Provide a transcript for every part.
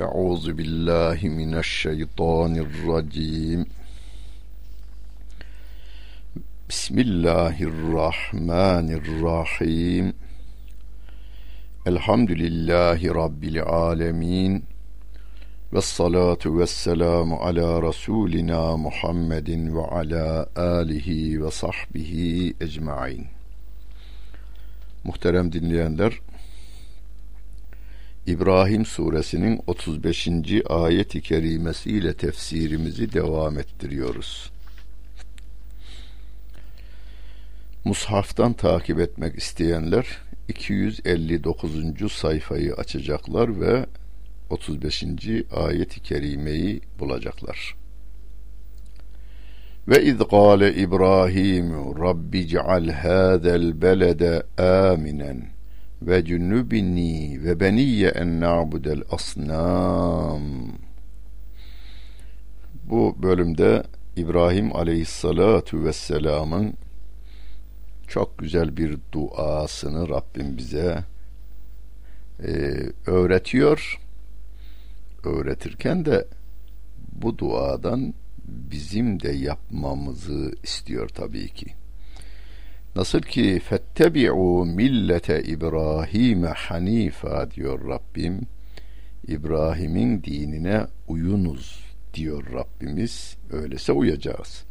أعوذ بالله من الشيطان الرجيم بسم الله الرحمن الرحيم الحمد لله رب العالمين والصلاة والسلام على رسولنا محمد وعلى آله وصحبه ecmain. Muhterem dinleyenler, İbrahim suresinin 35. ayet-i kerimesiyle tefsirimizi devam ettiriyoruz. Mushaftan takip etmek isteyenler 259. sayfayı açacaklar ve 35. ayet-i kerimeyi bulacaklar. Ve iz gâle İbrahim Rabbi ceal hâzel belede âminen ve cünübini ve beniyye en na'budel asnam. Bu bölümde İbrahim aleyhissalatu vesselamın çok güzel bir duasını Rabbim bize e, öğretiyor. Öğretirken de bu duadan bizim de yapmamızı istiyor tabii ki. Nasıl ki fettebi'u millete İbrahim'e hanifa diyor Rabbim. İbrahim'in dinine uyunuz diyor Rabbimiz. Öylese uyacağız.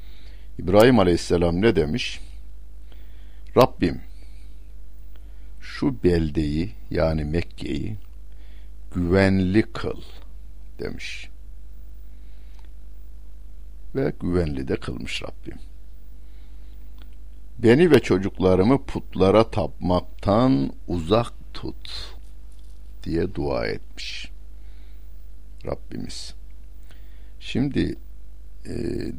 İbrahim Aleyhisselam ne demiş? Rabbim şu beldeyi yani Mekke'yi güvenli kıl demiş. Ve güvenli de kılmış Rabbim. Beni ve çocuklarımı putlara tapmaktan uzak tut diye dua etmiş Rabbimiz. Şimdi e,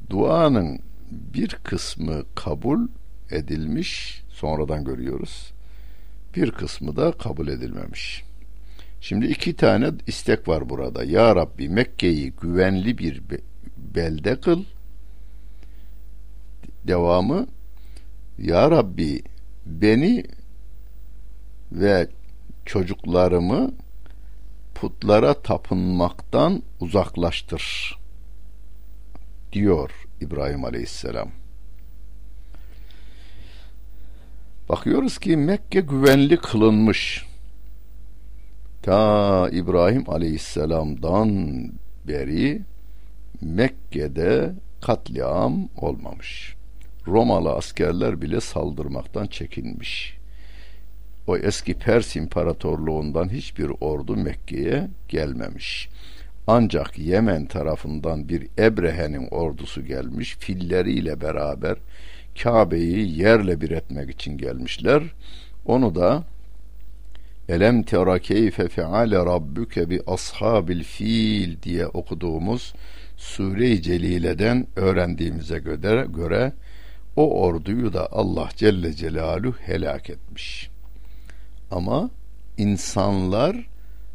duanın bir kısmı kabul edilmiş, sonradan görüyoruz. Bir kısmı da kabul edilmemiş. Şimdi iki tane istek var burada. Ya Rabbi Mekke'yi güvenli bir belde kıl. Devamı Ya Rabbi beni ve çocuklarımı putlara tapınmaktan uzaklaştır diyor İbrahim Aleyhisselam. Bakıyoruz ki Mekke güvenli kılınmış. Ta İbrahim Aleyhisselam'dan beri Mekke'de katliam olmamış. Romalı askerler bile saldırmaktan çekinmiş. O eski Pers İmparatorluğundan hiçbir ordu Mekke'ye gelmemiş. Ancak Yemen tarafından bir Ebrehe'nin ordusu gelmiş, filleriyle beraber Kabe'yi yerle bir etmek için gelmişler. Onu da Elem tera keyfe feale rabbuke bi ashabil fil diye okuduğumuz Sure-i Celile'den öğrendiğimize göre, göre o orduyu da Allah Celle Celaluhu helak etmiş. Ama insanlar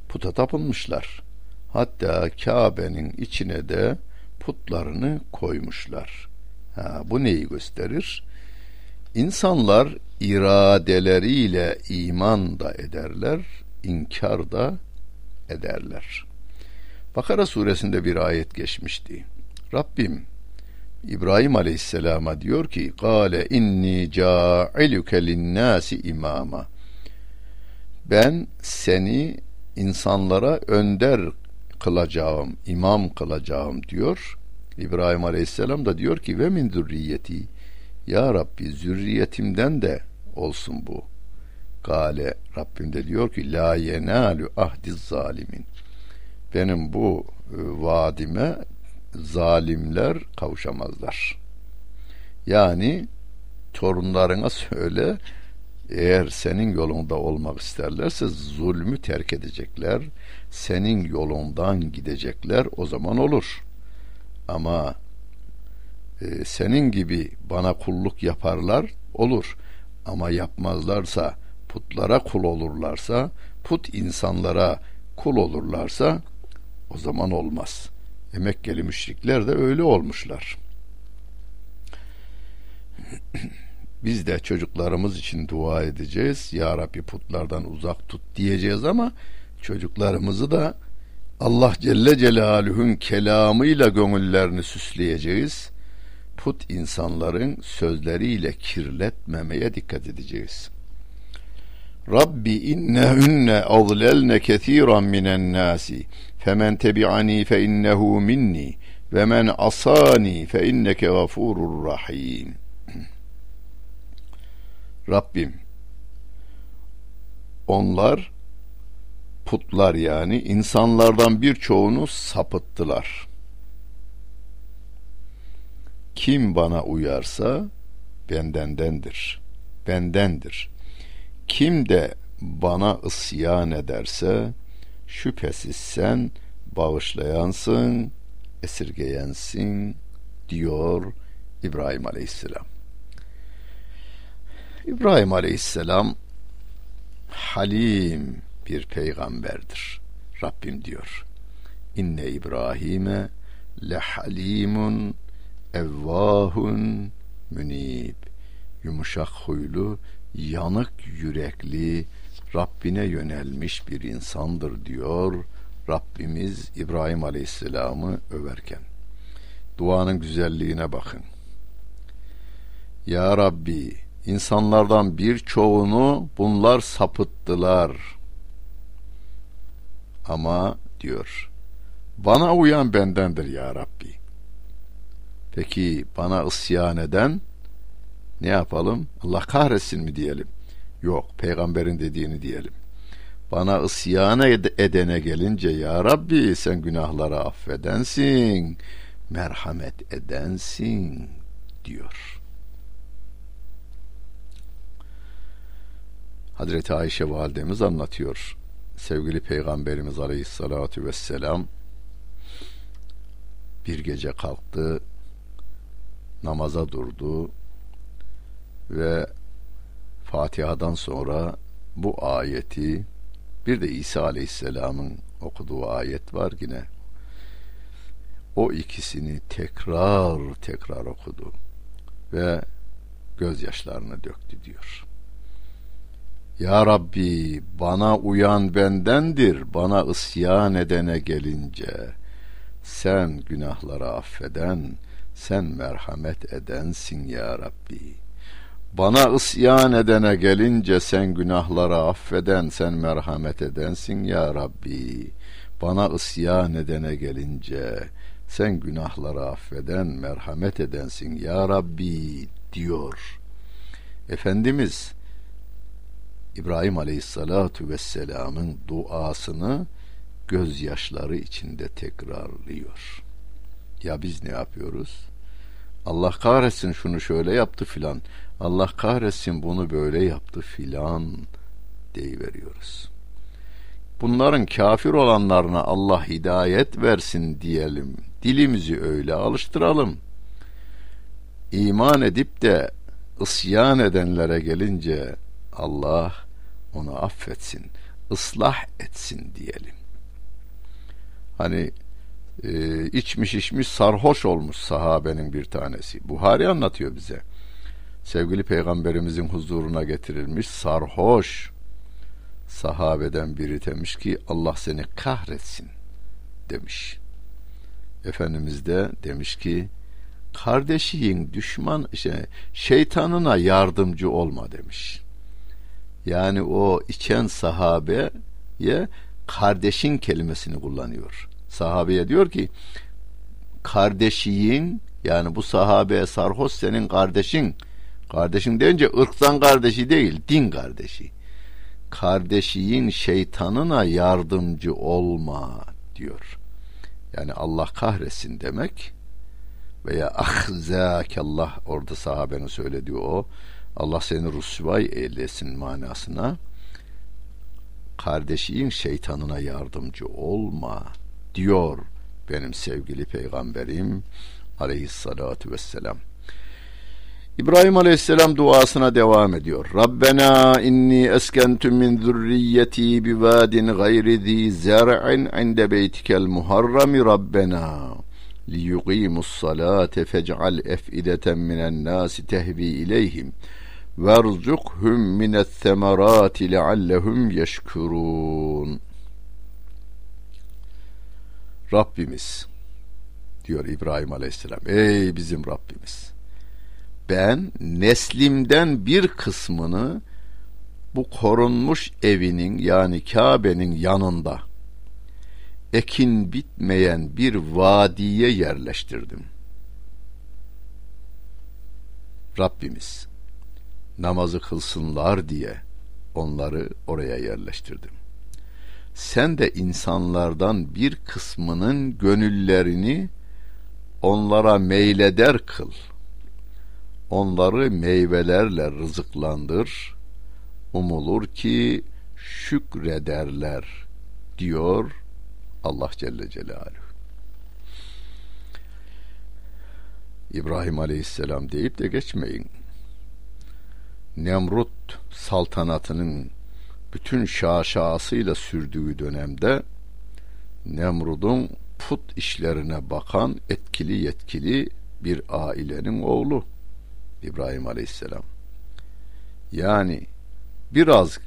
puta tapınmışlar. Hatta Kabe'nin içine de putlarını koymuşlar. Ha, bu neyi gösterir? İnsanlar iradeleriyle iman da ederler, inkar da ederler. Bakara suresinde bir ayet geçmişti. Rabbim İbrahim Aleyhisselam'a diyor ki: "Kale inni ca'iluke linnâsi imama." Ben seni insanlara önder kılacağım, imam kılacağım diyor. İbrahim Aleyhisselam da diyor ki ve min zürriyeti ya Rabbi zürriyetimden de olsun bu. Gale Rabbim de diyor ki la yenalu ahdiz zalimin. Benim bu e, vaadime zalimler kavuşamazlar. Yani torunlarına söyle eğer senin yolunda olmak isterlerse zulmü terk edecekler. Senin yolundan gidecekler o zaman olur. Ama e, senin gibi bana kulluk yaparlar olur. Ama yapmazlarsa putlara kul olurlarsa put insanlara kul olurlarsa o zaman olmaz. E Mekkeli müşrikler de öyle olmuşlar. Biz de çocuklarımız için dua edeceğiz. Ya Rabbi putlardan uzak tut diyeceğiz ama çocuklarımızı da Allah Celle Celaluhu'nun kelamıyla gönüllerini süsleyeceğiz. Put insanların sözleriyle kirletmemeye dikkat edeceğiz. Rabbi innehunne azlelne kethiran minen nasi femen tebi'ani fe innehu minni ve men asani fe inneke gafurur rahim. Rabbim onlar putlar yani insanlardan birçoğunu sapıttılar. Kim bana uyarsa bendendendir. Bendendir. Kim de bana isyan ederse şüphesiz sen bağışlayansın, esirgeyensin diyor İbrahim Aleyhisselam. İbrahim Aleyhisselam halim bir peygamberdir. Rabbim diyor. İnne İbrahim'e lehalimun evvahun münib. Yumuşak huylu, yanık yürekli, Rabbine yönelmiş bir insandır diyor Rabbimiz İbrahim Aleyhisselam'ı överken. Duanın güzelliğine bakın. Ya Rabbi, insanlardan birçoğunu bunlar sapıttılar.'' Ama diyor bana uyan bendendir ya Rabbi. Peki bana isyan eden ne yapalım? Allah kahretsin mi diyelim? Yok peygamberin dediğini diyelim. Bana isyan edene gelince ya Rabbi sen günahları affedensin, merhamet edensin diyor. Hazreti Ayşe validemiz anlatıyor sevgili Peygamberimiz Aleyhisselatü Vesselam bir gece kalktı, namaza durdu ve Fatiha'dan sonra bu ayeti bir de İsa Aleyhisselam'ın okuduğu ayet var yine. O ikisini tekrar tekrar okudu ve gözyaşlarını döktü diyor. Ya Rabbi bana uyan bendendir, bana isyan edene gelince. Sen günahları affeden, sen merhamet edensin ya Rabbi. Bana isyan edene gelince sen günahları affeden, sen merhamet edensin ya Rabbi. Bana isyan edene gelince sen günahları affeden, merhamet edensin ya Rabbi diyor. Efendimiz İbrahim Aleyhisselatu Vesselam'ın duasını gözyaşları içinde tekrarlıyor. Ya biz ne yapıyoruz? Allah kahretsin şunu şöyle yaptı filan. Allah kahretsin bunu böyle yaptı filan deyiveriyoruz. Bunların kafir olanlarına Allah hidayet versin diyelim. Dilimizi öyle alıştıralım. İman edip de isyan edenlere gelince Allah onu affetsin, ıslah etsin diyelim. Hani e, içmiş içmiş sarhoş olmuş sahabenin bir tanesi. Buhari anlatıyor bize. Sevgili peygamberimizin huzuruna getirilmiş sarhoş sahabeden biri demiş ki Allah seni kahretsin demiş. Efendimiz de demiş ki kardeşiyin düşman işte şeytanına yardımcı olma demiş. Yani o içen sahabeye kardeşin kelimesini kullanıyor. Sahabeye diyor ki kardeşiyin yani bu sahabeye sarhoş senin kardeşin. Kardeşin deyince ırktan kardeşi değil, din kardeşi. Kardeşiyin şeytanına yardımcı olma diyor. Yani Allah kahretsin demek veya ahzakallah orada sahabenin söylediği o Allah seni rusvay eylesin manasına kardeşin şeytanına yardımcı olma diyor benim sevgili peygamberim aleyhissalatu vesselam. İbrahim Aleyhisselam duasına devam ediyor. Rabbena inni eskentu min zürriyeti bi vadin gayri zi zer'in inde beytikel muharrami Rabbena liyuqimus salate fec'al ef'ideten minen nasi tehvi ileyhim verzukhum minet semerati leallehum yeşkurun. Rabbimiz diyor İbrahim Aleyhisselam. Ey bizim Rabbimiz. Ben neslimden bir kısmını bu korunmuş evinin yani Kabe'nin yanında ekin bitmeyen bir vadiye yerleştirdim. Rabbimiz namazı kılsınlar diye onları oraya yerleştirdim. Sen de insanlardan bir kısmının gönüllerini onlara meyleder kıl. Onları meyvelerle rızıklandır. Umulur ki şükrederler diyor Allah Celle Celaluhu. İbrahim Aleyhisselam deyip de geçmeyin. Nemrut saltanatının bütün şaşasıyla sürdüğü dönemde Nemrud'un put işlerine bakan etkili yetkili bir ailenin oğlu İbrahim Aleyhisselam. Yani biraz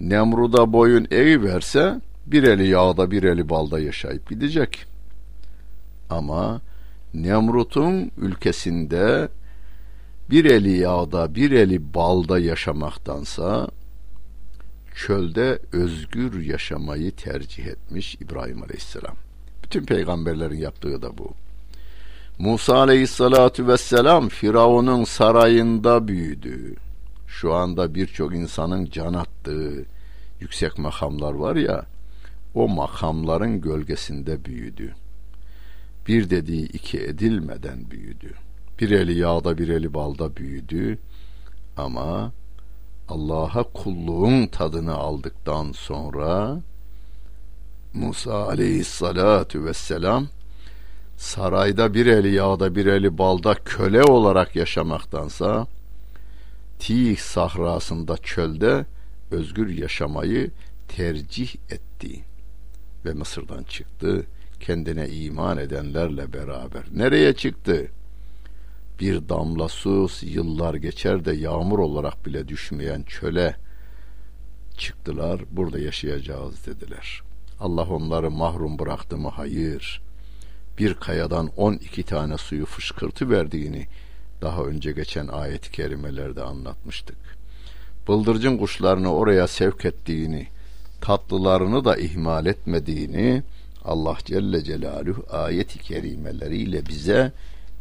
Nemrud'a boyun eği verse bir eli yağda bir eli balda yaşayıp gidecek. Ama Nemrut'un ülkesinde bir eli yağda bir eli balda yaşamaktansa çölde özgür yaşamayı tercih etmiş İbrahim Aleyhisselam. Bütün peygamberlerin yaptığı da bu. Musa Aleyhisselatü Vesselam Firavun'un sarayında büyüdü. Şu anda birçok insanın can attığı yüksek makamlar var ya, o makamların gölgesinde büyüdü. Bir dediği iki edilmeden büyüdü. Bir eli yağda bir eli balda büyüdü ama Allah'a kulluğun tadını aldıktan sonra Musa aleyhissalatu vesselam sarayda bir eli yağda bir eli balda köle olarak yaşamaktansa Tih sahrasında çölde özgür yaşamayı tercih etti ve Mısır'dan çıktı kendine iman edenlerle beraber. Nereye çıktı? Bir damla su yıllar geçer de yağmur olarak bile düşmeyen çöle çıktılar. Burada yaşayacağız dediler. Allah onları mahrum bıraktı mı? Hayır. Bir kayadan on iki tane suyu fışkırtı verdiğini daha önce geçen ayet-i kerimelerde anlatmıştık. Bıldırcın kuşlarını oraya sevk ettiğini, tatlılarını da ihmal etmediğini Allah Celle Celaluhu ayet-i kerimeleriyle bize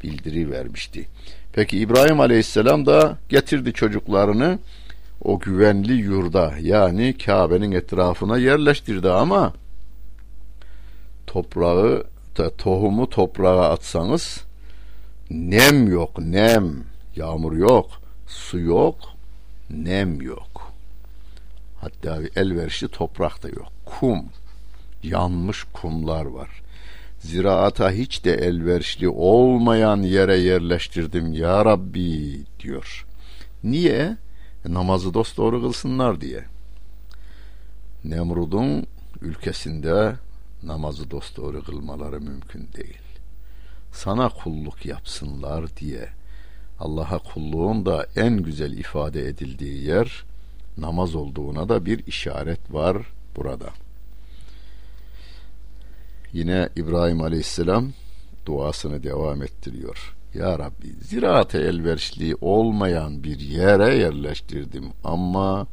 bildiri vermişti. Peki İbrahim Aleyhisselam da getirdi çocuklarını o güvenli yurda yani Kabe'nin etrafına yerleştirdi ama toprağı tohumu toprağa atsanız nem yok nem. Yağmur yok su yok nem yok. Hatta elverişli toprak da yok. Kum yanmış kumlar var ziraata hiç de elverişli olmayan yere yerleştirdim ya Rabbi diyor. Niye? E, namazı dost doğru kılsınlar diye. Nemrud'un ülkesinde namazı dost doğru kılmaları mümkün değil. Sana kulluk yapsınlar diye Allah'a kulluğun da en güzel ifade edildiği yer namaz olduğuna da bir işaret var burada. Yine İbrahim Aleyhisselam duasını devam ettiriyor. Ya Rabbi ziraate elverişli olmayan bir yere yerleştirdim ama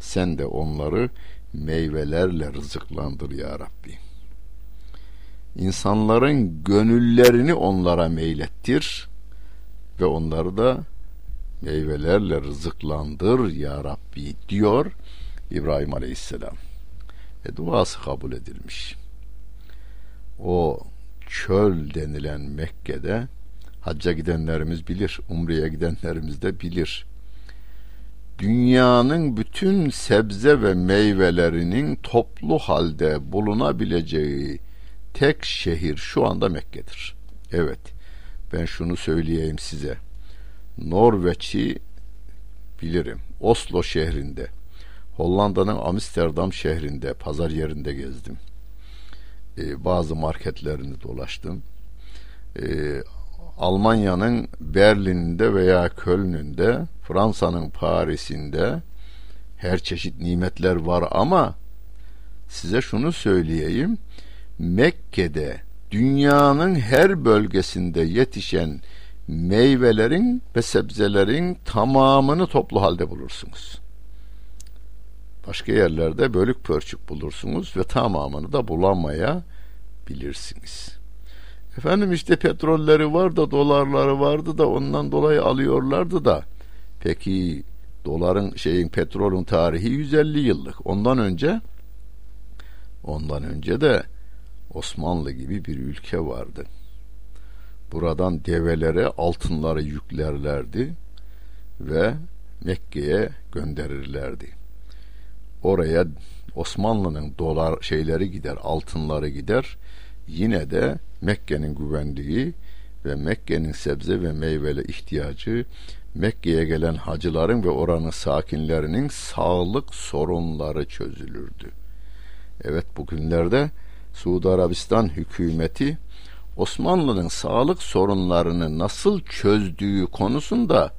sen de onları meyvelerle rızıklandır ya Rabbi. İnsanların gönüllerini onlara meylettir ve onları da meyvelerle rızıklandır ya Rabbi diyor İbrahim Aleyhisselam e, duası kabul edilmiş. O çöl denilen Mekke'de hacca gidenlerimiz bilir, umreye gidenlerimiz de bilir. Dünyanın bütün sebze ve meyvelerinin toplu halde bulunabileceği tek şehir şu anda Mekke'dir. Evet, ben şunu söyleyeyim size. Norveç'i bilirim. Oslo şehrinde Hollanda'nın Amsterdam şehrinde pazar yerinde gezdim. Ee, bazı marketlerini dolaştım. Ee, Almanya'nın Berlin'de veya Köln'ünde, Fransa'nın Paris'inde her çeşit nimetler var ama size şunu söyleyeyim. Mekke'de dünyanın her bölgesinde yetişen meyvelerin ve sebzelerin tamamını toplu halde bulursunuz. Başka yerlerde bölük pörçük bulursunuz ve tamamını da bulamaya bilirsiniz. Efendim işte petrolleri var da dolarları vardı da ondan dolayı alıyorlardı da. Peki doların şeyin petrolün tarihi 150 yıllık. Ondan önce ondan önce de Osmanlı gibi bir ülke vardı. Buradan develere altınları yüklerlerdi ve Mekke'ye gönderirlerdi. Oraya Osmanlı'nın dolar şeyleri gider, altınları gider. Yine de Mekke'nin güvenliği ve Mekke'nin sebze ve meyveli ihtiyacı Mekke'ye gelen hacıların ve oranın sakinlerinin sağlık sorunları çözülürdü. Evet bugünlerde Suudi Arabistan hükümeti Osmanlı'nın sağlık sorunlarını nasıl çözdüğü konusunda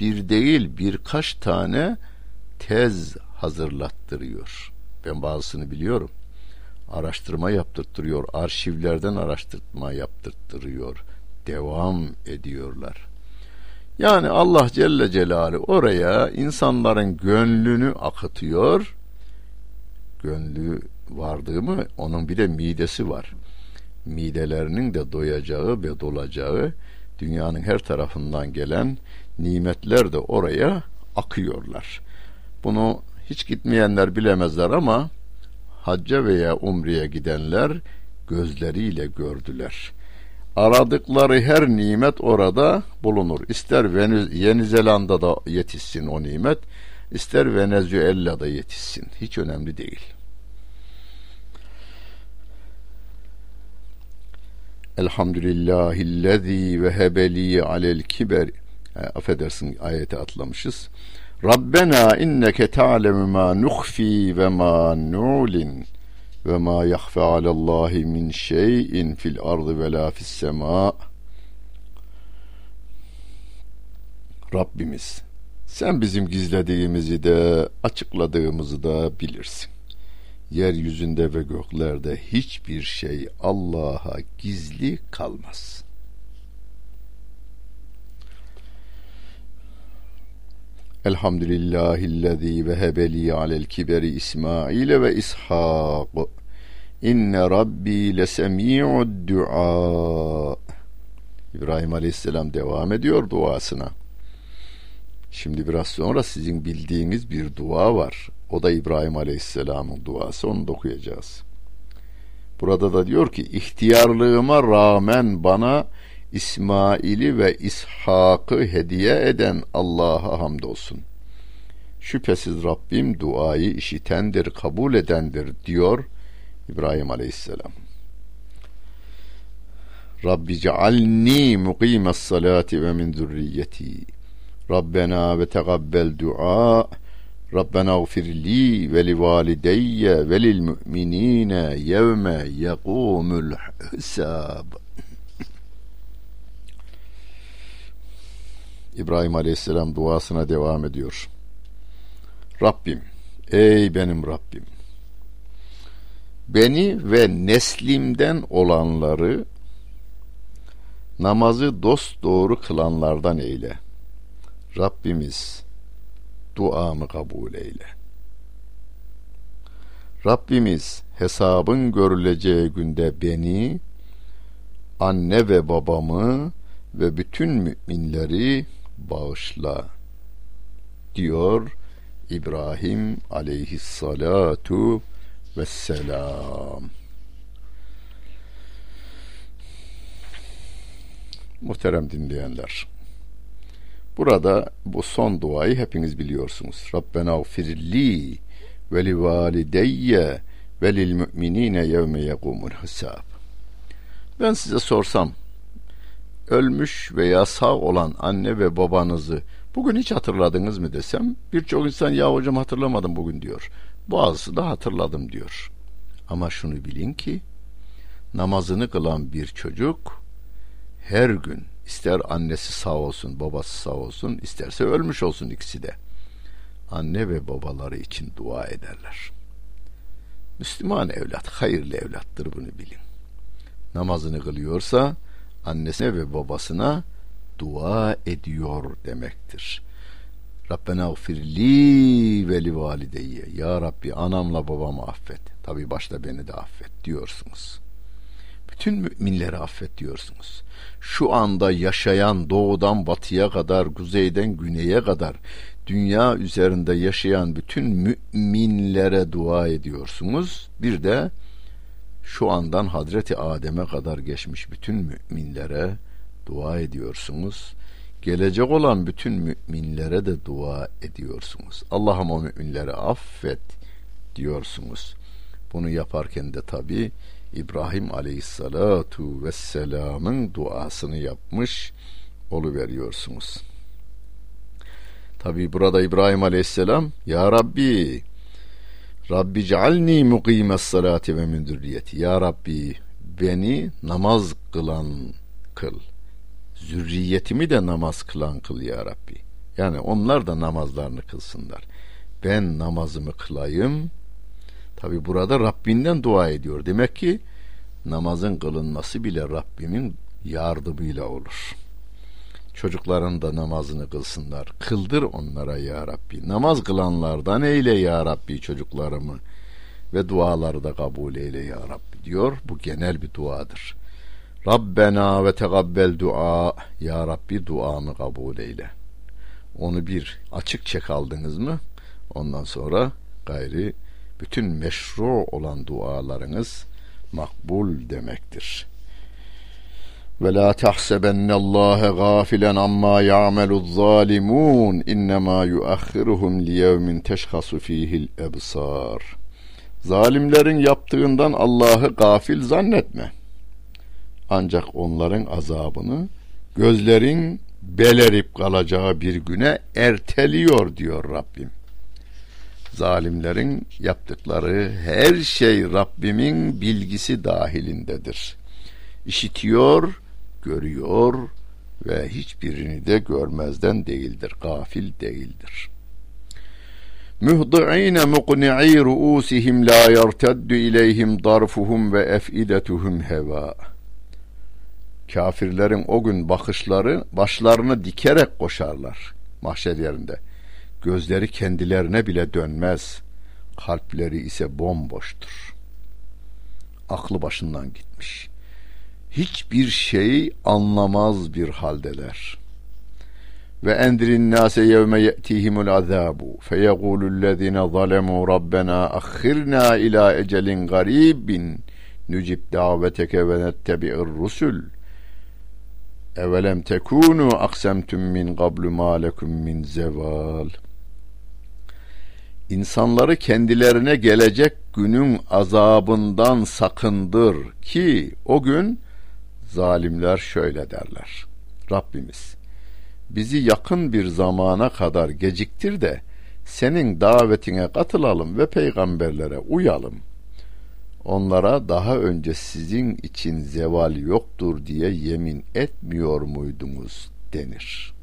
bir değil birkaç tane tez hazırlattırıyor. Ben bazısını biliyorum. Araştırma yaptırtırıyor, arşivlerden araştırma yaptırtırıyor. Devam ediyorlar. Yani Allah Celle Celaluhu oraya insanların gönlünü akıtıyor. Gönlü vardığı mı onun bir de midesi var. Midelerinin de doyacağı ve dolacağı dünyanın her tarafından gelen nimetler de oraya akıyorlar. Bunu hiç gitmeyenler bilemezler ama hacca veya umreye gidenler gözleriyle gördüler. Aradıkları her nimet orada bulunur. İster Yeni Zelanda'da yetişsin o nimet, ister Venezuela'da yetişsin. Hiç önemli değil. Elhamdülillahillezî ve hebeli alel kiber. E, affedersin ayeti atlamışız. Rabbena inneke ta'lemu ma nukhfi ve ma nu'lin ve ma yahfa alallahi min şeyin fil ardı ve la fis sema. Rabbimiz sen bizim gizlediğimizi de açıkladığımızı da bilirsin. Yeryüzünde ve göklerde hiçbir şey Allah'a gizli kalmaz.'' Elhamdülillahillezî ve hebeli alel kiberi İsmail ve İshak. İnne Rabbi lesemi'ud dua. İbrahim Aleyhisselam devam ediyor duasına. Şimdi biraz sonra sizin bildiğiniz bir dua var. O da İbrahim Aleyhisselam'ın duası. Onu da okuyacağız. Burada da diyor ki ihtiyarlığıma rağmen bana İsmail'i ve İshak'ı hediye eden Allah'a hamdolsun. Şüphesiz Rabbim duayı işitendir, kabul edendir diyor İbrahim Aleyhisselam. Rabbi cealni mukimes salati ve min zürriyeti. Rabbena ve tegabbel dua. Rabbena gfir li ve li valideyye ve lil müminine yevme yekumul hesab. İbrahim Aleyhisselam duasına devam ediyor. Rabbim, ey benim Rabbim, beni ve neslimden olanları namazı dost doğru kılanlardan eyle. Rabbimiz duamı kabul eyle. Rabbimiz hesabın görüleceği günde beni, anne ve babamı ve bütün müminleri bağışla diyor İbrahim aleyhissalatu vesselam. Muhterem dinleyenler. Burada bu son duayı hepiniz biliyorsunuz. Rabbena firli ve li valideyye ve lil müminine yevme yekumul hesab. Ben size sorsam ölmüş veya sağ olan anne ve babanızı bugün hiç hatırladınız mı desem birçok insan ya hocam hatırlamadım bugün diyor. Bazısı da hatırladım diyor. Ama şunu bilin ki namazını kılan bir çocuk her gün ister annesi sağ olsun babası sağ olsun isterse ölmüş olsun ikisi de anne ve babaları için dua ederler. Müslüman evlat hayırlı evlattır bunu bilin. Namazını kılıyorsa annesine ve babasına dua ediyor demektir. Rabbena gfirli ve li valideyye. Ya Rabbi anamla babamı affet. Tabi başta beni de affet diyorsunuz. Bütün müminleri affet diyorsunuz. Şu anda yaşayan doğudan batıya kadar, kuzeyden güneye kadar dünya üzerinde yaşayan bütün müminlere dua ediyorsunuz. Bir de şu andan Hazreti Adem'e kadar geçmiş bütün müminlere dua ediyorsunuz. Gelecek olan bütün müminlere de dua ediyorsunuz. Allah'ım o müminleri affet diyorsunuz. Bunu yaparken de tabi İbrahim aleyhissalatu vesselamın duasını yapmış oluveriyorsunuz. Tabi burada İbrahim aleyhisselam Ya Rabbi Rabbi cealni mukimes salati ve min zürriyeti Ya Rabbi beni namaz kılan kıl zürriyetimi de namaz kılan kıl ya Rabbi. Yani onlar da namazlarını kılsınlar. Ben namazımı kılayım. Tabi burada Rabbinden dua ediyor. Demek ki namazın kılınması bile Rabbimin yardımıyla olur. Çocukların da namazını kılsınlar. Kıldır onlara ya Rabbi. Namaz kılanlardan eyle ya Rabbi çocuklarımı. Ve duaları da kabul eyle ya Rabbi diyor. Bu genel bir duadır. Rabbena ve tegabbel dua Ya Rabbi duamı kabul eyle. Onu bir açık çek aldınız mı? Ondan sonra gayri bütün meşru olan dualarınız makbul demektir. Ve la tahsebennallâhe gâfilen amma ya'meluz zalimun innema yuakhiruhum liyevmin teşhasu fihil ebsar. Zalimlerin yaptığından Allah'ı gafil zannetme. Ancak onların azabını gözlerin belerip kalacağı bir güne erteliyor diyor Rabbim. Zalimlerin yaptıkları her şey Rabbimin bilgisi dahilindedir. İşitiyor, görüyor ve hiçbirini de görmezden değildir, gafil değildir. Muhdi'ine muqni'i ru'usihim la yerteddu ileyhim darfuhum ve ef'idetuhum heva.'' Kafirlerin o gün bakışları başlarını dikerek koşarlar mahşer yerinde. Gözleri kendilerine bile dönmez. Kalpleri ise bomboştur. Aklı başından gitmiş. Hiçbir şey anlamaz bir haldeler. Ve endirin nase yevme ye'tihimul azabu feyegulullezine zalemu rabbena ahhirna ila ecelin garibin nücib daveteke ve nettebi'ir rusul.'' Evelem tekunu aksemtum min qablu ma min zeval. İnsanları kendilerine gelecek günün azabından sakındır ki o gün zalimler şöyle derler. Rabbimiz bizi yakın bir zamana kadar geciktir de senin davetine katılalım ve peygamberlere uyalım.'' onlara daha önce sizin için zeval yoktur diye yemin etmiyor muydunuz denir.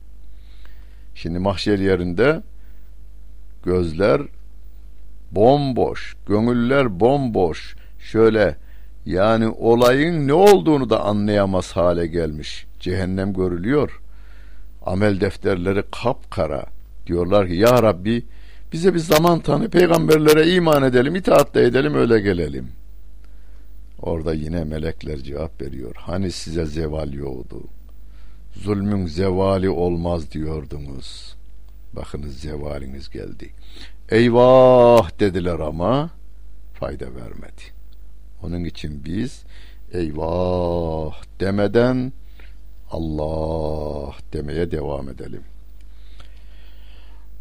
Şimdi mahşer yerinde gözler bomboş, gönüller bomboş. Şöyle yani olayın ne olduğunu da anlayamaz hale gelmiş. Cehennem görülüyor. Amel defterleri kapkara. Diyorlar ki ya Rabbi bize bir zaman tanı peygamberlere iman edelim, itaat da edelim öyle gelelim.'' Orada yine melekler cevap veriyor. Hani size zeval yoktu. Zulmün zevali olmaz diyordunuz. Bakınız zevaliniz geldi. Eyvah dediler ama fayda vermedi. Onun için biz eyvah demeden Allah demeye devam edelim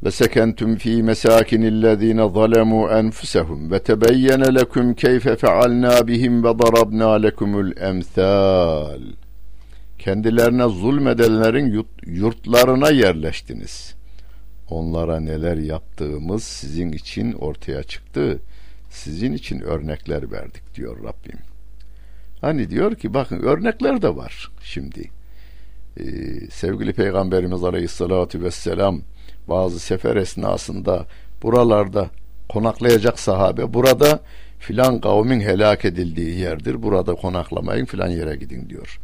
ve sekentum fi mesakinillezine zalemu enfusehum ve tebeyyene lekum keyfe fealna bihim ve darabna lekumul emsal. Kendilerine zulmedenlerin yurtlarına yerleştiniz. Onlara neler yaptığımız sizin için ortaya çıktı. Sizin için örnekler verdik diyor Rabbim. Hani diyor ki bakın örnekler de var şimdi. Ee, sevgili Peygamberimiz Aleyhisselatü Vesselam bazı sefer esnasında buralarda konaklayacak sahabe burada filan kavmin helak edildiği yerdir. Burada konaklamayın filan yere gidin diyor.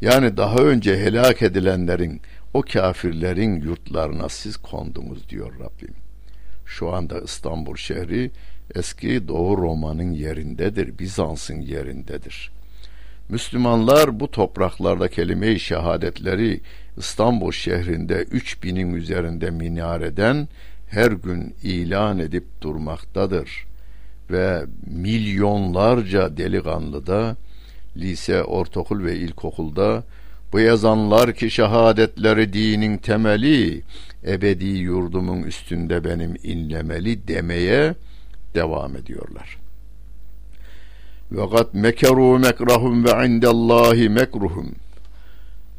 Yani daha önce helak edilenlerin o kafirlerin yurtlarına siz kondunuz diyor Rabbim. Şu anda İstanbul şehri eski Doğu Roma'nın yerindedir, Bizans'ın yerindedir. Müslümanlar bu topraklarda kelime-i şehadetleri İstanbul şehrinde 3000'in üzerinde minareden her gün ilan edip durmaktadır ve milyonlarca delikanlı da lise, ortaokul ve ilkokulda bu yazanlar ki şehadetleri dinin temeli ebedi yurdumun üstünde benim inlemeli demeye devam ediyorlar. Ve kat mekeru mekrahum ve indallahi mekruhum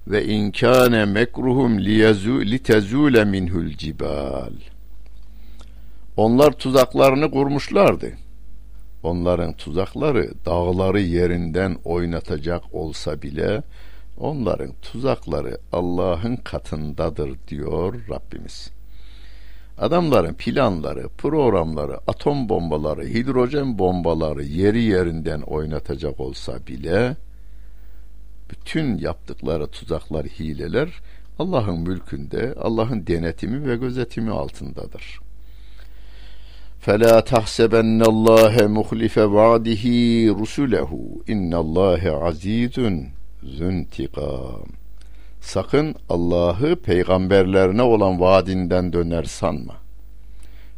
ve in kana mekruhum litezule minhul cibal. Onlar tuzaklarını kurmuşlardı. Onların tuzakları dağları yerinden oynatacak olsa bile onların tuzakları Allah'ın katındadır diyor Rabbimiz. Adamların planları, programları, atom bombaları, hidrojen bombaları yeri yerinden oynatacak olsa bile bütün yaptıkları tuzaklar, hileler Allah'ın mülkünde, Allah'ın denetimi ve gözetimi altındadır. فَلَا تَحْسَبَنَّ اللّٰهَ مُخْلِفَ وَعْدِهِ رُسُلَهُ اِنَّ اللّٰهَ عَز۪يزٌ züntikam. Sakın Allah'ı peygamberlerine olan vaadinden döner sanma.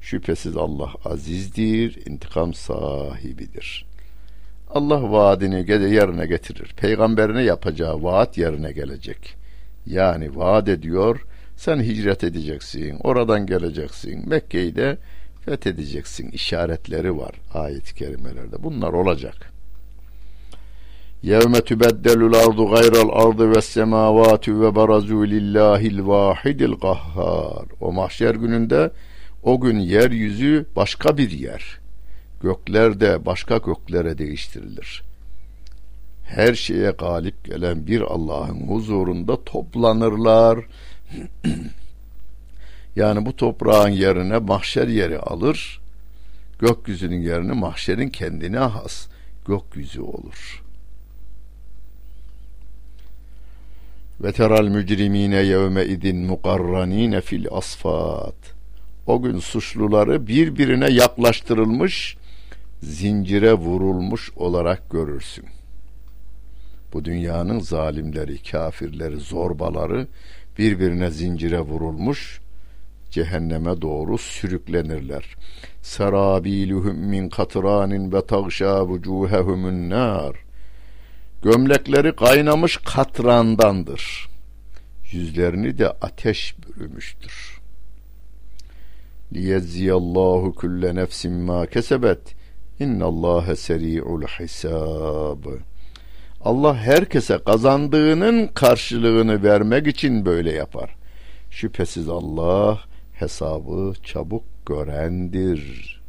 Şüphesiz Allah azizdir, intikam sahibidir. Allah vaadini yerine getirir. Peygamberine yapacağı vaat yerine gelecek. Yani vaat ediyor, sen hicret edeceksin, oradan geleceksin. Mekke'yi de fethedeceksin. İşaretleri var ayet-i kerimelerde. Bunlar olacak. Ardu gayral ardı ve semavatu ve barazu lillahil vahidil kahhar. O mahşer gününde o gün yeryüzü başka bir yer. Gökler de başka göklere değiştirilir. Her şeye galip gelen bir Allah'ın huzurunda toplanırlar. yani bu toprağın yerine mahşer yeri alır. Gökyüzünün yerini mahşerin kendine has gökyüzü olur.'' Ve teral mücrimine yevme idin mukarranine fil asfat. O gün suçluları birbirine yaklaştırılmış, zincire vurulmuş olarak görürsün. Bu dünyanın zalimleri, kafirleri, zorbaları birbirine zincire vurulmuş, cehenneme doğru sürüklenirler. Serabiluhum min katranin ve tagşa vucuhehumun nar.'' Gömlekleri kaynamış katrandandır. Yüzlerini de ateş bürümüştür. Liyezziyallahu kulle nefsin ma kesebet. İnnallâhe seri'ul hisab. Allah herkese kazandığının karşılığını vermek için böyle yapar. Şüphesiz Allah hesabı çabuk görendir.''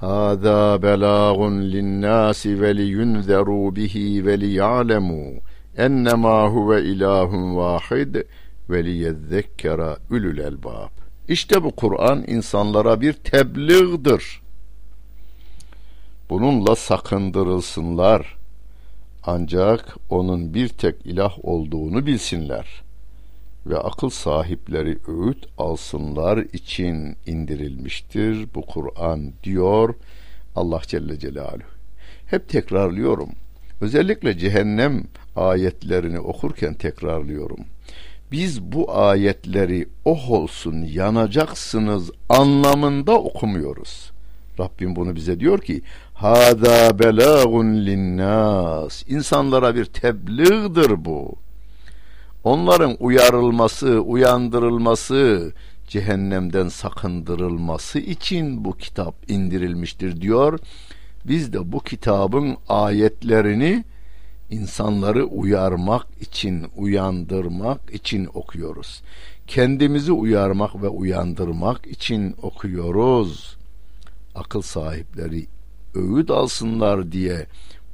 Hâzâ belâgun linnâsi ve liyunzerû bihi ve liya'lemû ennemâ huve ilâhun vâhid ve liyezzekkera ülül elbâb. İşte bu Kur'an insanlara bir tebliğdir. Bununla sakındırılsınlar. Ancak onun bir tek ilah olduğunu bilsinler.'' Ve akıl sahipleri öğüt alsınlar için indirilmiştir bu Kur'an diyor Allah Celle Celaluhu. Hep tekrarlıyorum. Özellikle cehennem ayetlerini okurken tekrarlıyorum. Biz bu ayetleri oh olsun yanacaksınız anlamında okumuyoruz. Rabbim bunu bize diyor ki Hada belagun linnas. İnsanlara bir tebliğdir bu onların uyarılması, uyandırılması, cehennemden sakındırılması için bu kitap indirilmiştir diyor. Biz de bu kitabın ayetlerini insanları uyarmak için, uyandırmak için okuyoruz. Kendimizi uyarmak ve uyandırmak için okuyoruz. Akıl sahipleri öğüt alsınlar diye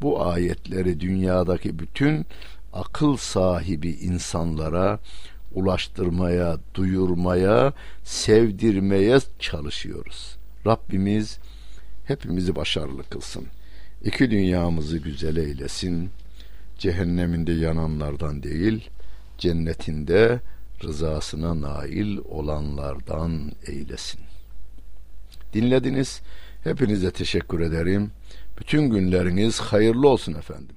bu ayetleri dünyadaki bütün akıl sahibi insanlara ulaştırmaya, duyurmaya, sevdirmeye çalışıyoruz. Rabbimiz hepimizi başarılı kılsın. İki dünyamızı güzel eylesin. Cehenneminde yananlardan değil, cennetinde rızasına nail olanlardan eylesin. Dinlediniz. Hepinize teşekkür ederim. Bütün günleriniz hayırlı olsun efendim.